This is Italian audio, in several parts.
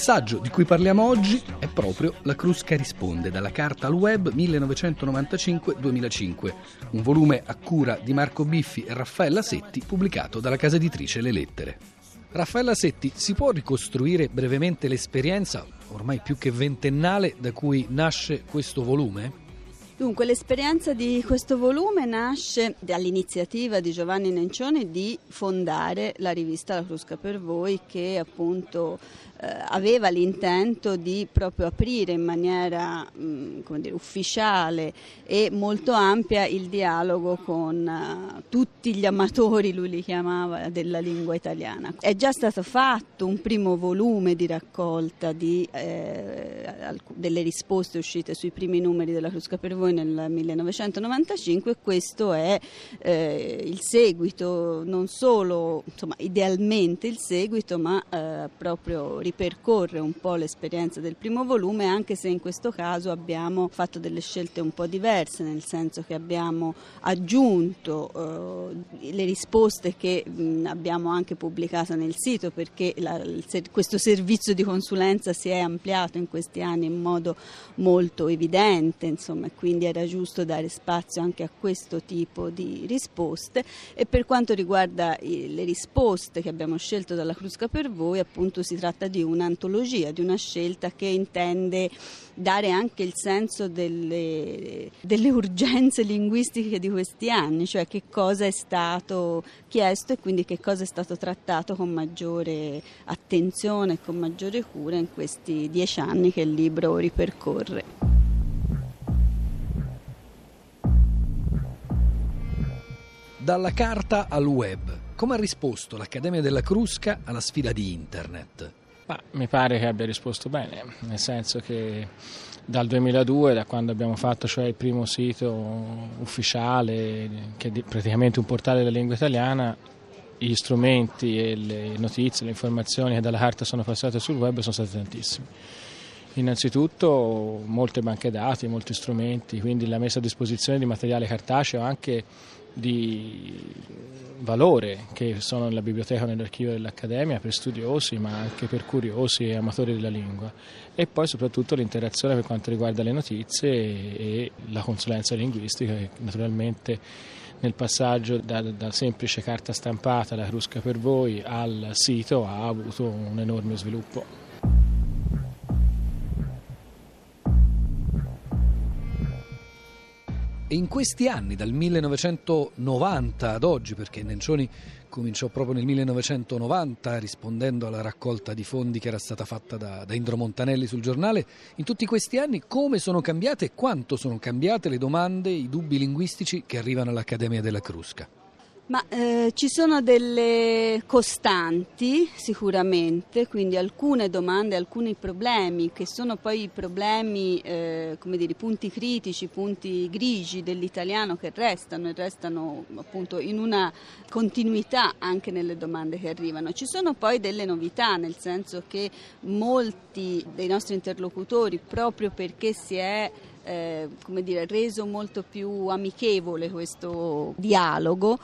saggio di cui parliamo oggi è proprio La Crusca risponde, dalla carta al web 1995-2005, un volume a cura di Marco Biffi e Raffaella Setti pubblicato dalla casa editrice Le Lettere. Raffaella Setti, si può ricostruire brevemente l'esperienza, ormai più che ventennale, da cui nasce questo volume? Dunque, l'esperienza di questo volume nasce dall'iniziativa di Giovanni Nencioni di fondare la rivista La Crusca per Voi, che appunto eh, aveva l'intento di proprio aprire in maniera mh, mm, dire, ufficiale e molto ampia il dialogo con uh, tutti gli amatori, lui li chiamava, della lingua italiana. È già stato fatto un primo volume di raccolta di, eh, delle risposte uscite sui primi numeri della Crusca per Voi nel 1995 e questo è eh, il seguito, non solo insomma, idealmente il seguito, ma eh, proprio ripercorre un po' l'esperienza del primo volume, anche se in questo caso abbiamo fatto delle scelte un po' diverse, nel senso che abbiamo aggiunto eh, le risposte che mh, abbiamo anche pubblicato nel sito perché la, il, questo servizio di consulenza si è ampliato in questi anni in modo molto evidente, insomma, quindi era giusto dare spazio anche a questo tipo di risposte e per quanto riguarda le risposte che abbiamo scelto dalla Crusca per voi, appunto si tratta di un'antologia, di una scelta che intende dare anche il senso delle, delle urgenze linguistiche di questi anni, cioè che cosa è stato chiesto e quindi che cosa è stato trattato con maggiore attenzione e con maggiore cura in questi dieci anni che il libro ripercorre. Dalla carta al web, come ha risposto l'Accademia della Crusca alla sfida di Internet? Ma mi pare che abbia risposto bene, nel senso che dal 2002, da quando abbiamo fatto cioè il primo sito ufficiale, che è praticamente un portale della lingua italiana, gli strumenti e le notizie, le informazioni che dalla carta sono passate sul web sono state tantissime. Innanzitutto molte banche dati, molti strumenti, quindi la messa a disposizione di materiale cartaceo anche di valore che sono nella biblioteca o nell'archivio dell'Accademia per studiosi ma anche per curiosi e amatori della lingua e poi soprattutto l'interazione per quanto riguarda le notizie e la consulenza linguistica che naturalmente nel passaggio da, da semplice carta stampata, la crusca per voi, al sito ha avuto un enorme sviluppo. E in questi anni, dal 1990 ad oggi, perché Nencioni cominciò proprio nel 1990 rispondendo alla raccolta di fondi che era stata fatta da, da Indro Montanelli sul giornale, in tutti questi anni come sono cambiate e quanto sono cambiate le domande, i dubbi linguistici che arrivano all'Accademia della Crusca? Ma eh, ci sono delle costanti sicuramente, quindi alcune domande, alcuni problemi che sono poi i problemi, eh, come dire, punti critici, punti grigi dell'italiano che restano e restano appunto in una continuità anche nelle domande che arrivano. Ci sono poi delle novità, nel senso che molti dei nostri interlocutori, proprio perché si è eh, come dire, reso molto più amichevole questo dialogo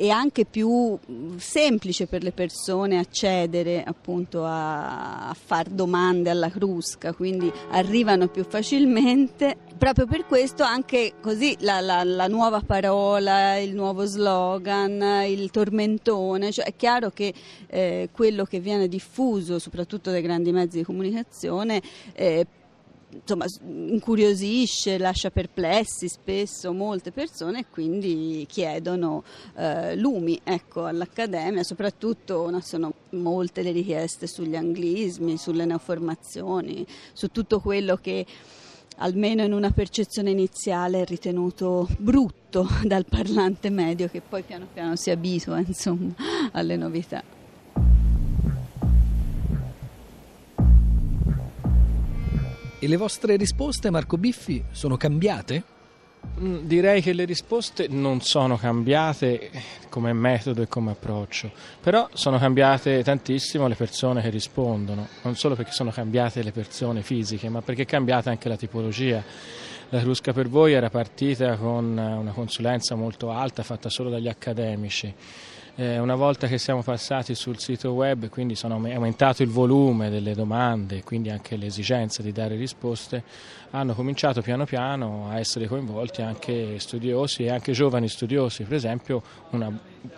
e anche più semplice per le persone accedere appunto a, a fare domande alla crusca, quindi arrivano più facilmente. Proprio per questo anche così la, la, la nuova parola, il nuovo slogan, il tormentone, cioè è chiaro che eh, quello che viene diffuso soprattutto dai grandi mezzi di comunicazione eh, insomma, incuriosisce, lascia perplessi spesso molte persone e quindi chiedono eh, lumi ecco, all'Accademia, soprattutto no, sono molte le richieste sugli anglismi, sulle neoformazioni, su tutto quello che almeno in una percezione iniziale è ritenuto brutto dal parlante medio che poi piano piano si abitua insomma, alle novità. E le vostre risposte, Marco Biffi, sono cambiate? Mm, direi che le risposte non sono cambiate come metodo e come approccio, però sono cambiate tantissimo le persone che rispondono, non solo perché sono cambiate le persone fisiche, ma perché è cambiata anche la tipologia. La Crusca per voi era partita con una consulenza molto alta fatta solo dagli accademici Eh, una volta che siamo passati sul sito web, quindi sono, è aumentato il volume delle domande, quindi anche l'esigenza di dare risposte, hanno cominciato piano piano a essere coinvolti anche studiosi e anche giovani studiosi. Per esempio una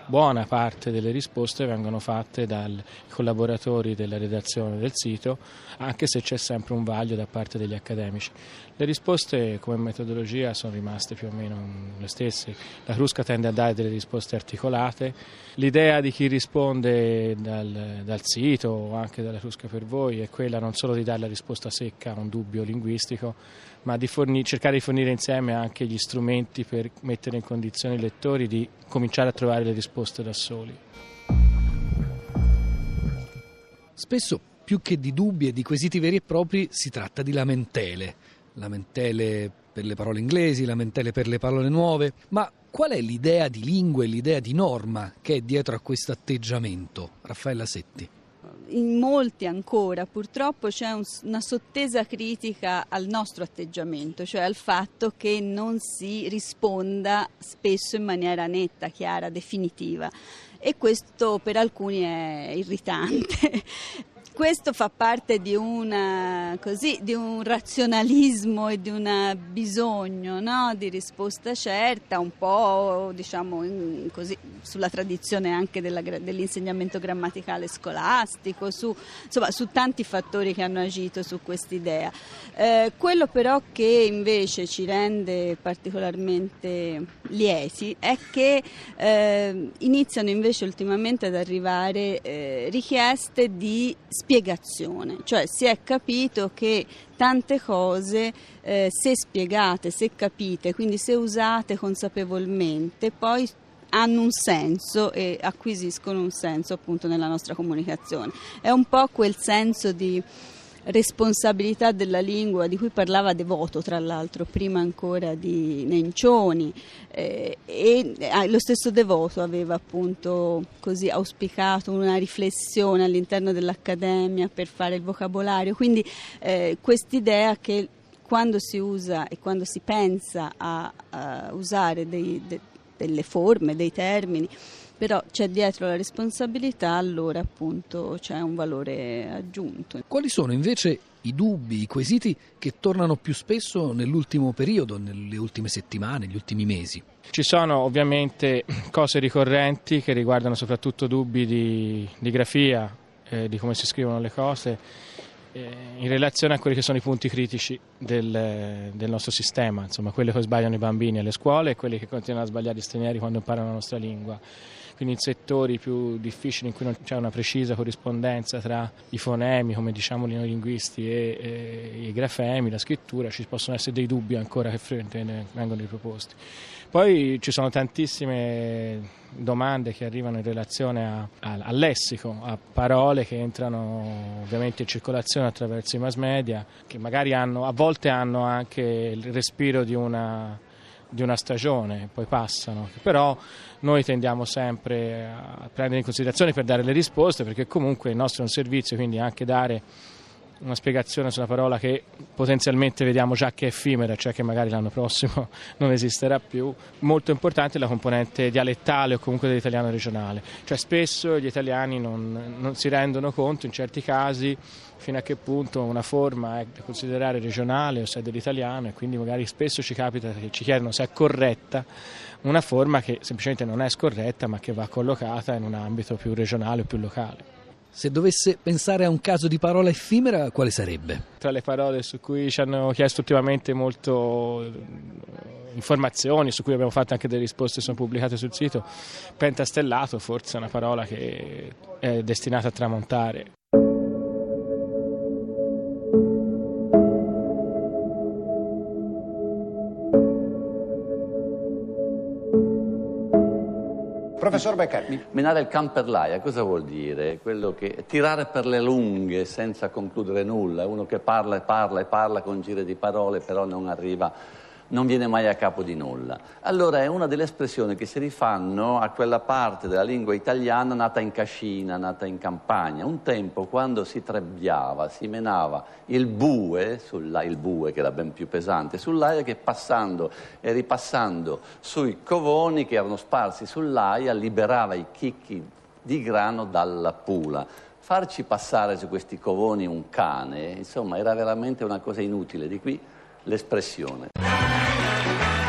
buona parte delle risposte vengono fatte dai collaboratori della redazione del sito, anche se c'è sempre un vaglio da parte degli accademici. Le risposte come metodologia sono rimaste più o meno le stesse. La Crusca tende a dare delle risposte articolate. L'idea di chi risponde dal, dal sito o anche dalla Crusca per voi è quella non solo di dare la risposta secca a un dubbio linguistico, ma di fornire, cercare di fornire insieme anche gli strumenti per mettere in condizione i lettori di cominciare a trovare le risposte da soli. Spesso più che di dubbi e di quesiti veri e propri si tratta di lamentele lamentele per le parole inglesi, lamentele per le parole nuove, ma qual è l'idea di lingua e l'idea di norma che è dietro a questo atteggiamento? Raffaella Setti. In molti ancora purtroppo c'è un, una sottesa critica al nostro atteggiamento, cioè al fatto che non si risponda spesso in maniera netta, chiara, definitiva. E questo per alcuni è irritante questo fa parte di, una, così, di un razionalismo e di un bisogno no? di risposta certa, un po' diciamo così, sulla tradizione anche della, dell'insegnamento grammaticale scolastico, su, insomma, su, tanti fattori che hanno agito su quest'idea. Eh, quello però che invece ci rende particolarmente lieti è che eh, iniziano invece ultimamente ad arrivare eh, richieste di spiegazione, cioè si è capito che tante cose eh, se spiegate, se capite, quindi se usate consapevolmente, poi hanno un senso e acquisiscono un senso appunto nella nostra comunicazione. È un po' quel senso di responsabilità della lingua di cui parlava Devoto tra l'altro prima ancora di Nencioni. Eh, e eh, lo stesso Devoto aveva appunto così auspicato una riflessione all'interno dell'Accademia per fare il vocabolario. Quindi eh, quest'idea che quando si usa e quando si pensa a, a usare dei, de, delle forme, dei termini però c'è dietro la responsabilità, allora appunto c'è un valore aggiunto. Quali sono invece i dubbi, i quesiti che tornano più spesso nell'ultimo periodo, nelle ultime settimane, negli ultimi mesi? Ci sono ovviamente cose ricorrenti che riguardano soprattutto dubbi di, di grafia, eh, di come si scrivono le cose, eh, in relazione a quelli che sono i punti critici del, del, nostro sistema, insomma quelli che sbagliano i bambini alle scuole e quelli che continuano a sbagliare gli stranieri quando imparano la nostra lingua quindi in settori più difficili in cui non c'è una precisa corrispondenza tra i fonemi, come diciamo noi linguisti, e, e, i grafemi, la scrittura, ci possono essere dei dubbi ancora che vengono riproposti. Poi ci sono tantissime domande che arrivano in relazione a, a, al lessico, a parole che entrano ovviamente in circolazione attraverso i mass media, che magari hanno, a volte hanno anche il respiro di una di una stagione, poi passano, però noi tendiamo sempre a prendere in considerazione per dare le risposte perché comunque il nostro è un servizio, quindi anche dare una spiegazione sulla parola che potenzialmente vediamo già che è effimera, cioè che magari l'anno prossimo non esisterà più. Molto importante è la componente dialettale o comunque dell'italiano regionale, cioè spesso gli italiani non, non si rendono conto in certi casi fino a che punto una forma è da considerare regionale o se è dell'italiano e quindi magari spesso ci capita che ci chiedono se è corretta una forma che semplicemente non è scorretta ma che va collocata in un ambito più regionale o più locale. Se dovesse pensare a un caso di parola effimera, quale sarebbe? Tra le parole su cui ci hanno chiesto ultimamente molto eh, informazioni, su cui abbiamo fatto anche delle risposte, sono pubblicate sul sito, pentastellato forse è una parola che è destinata a tramontare. Professor Beccari. Menare il can per l'aia, cosa vuol dire? Quello che tirare per le lunghe senza concludere nulla, uno che parla e parla e parla con giri di parole però non arriva non viene mai a capo di nulla. Allora è una delle espressioni che si rifanno a quella parte della lingua italiana nata in cascina, nata in campagna. Un tempo quando si trebbiava, si menava il bue, sulla, il bue che era ben più pesante, sull'aia che passando e ripassando sui covoni che erano sparsi sull'aia liberava i chicchi di grano dalla pula farci passare su questi covoni un cane, insomma, era veramente una cosa inutile, di qui l'espressione. Bye.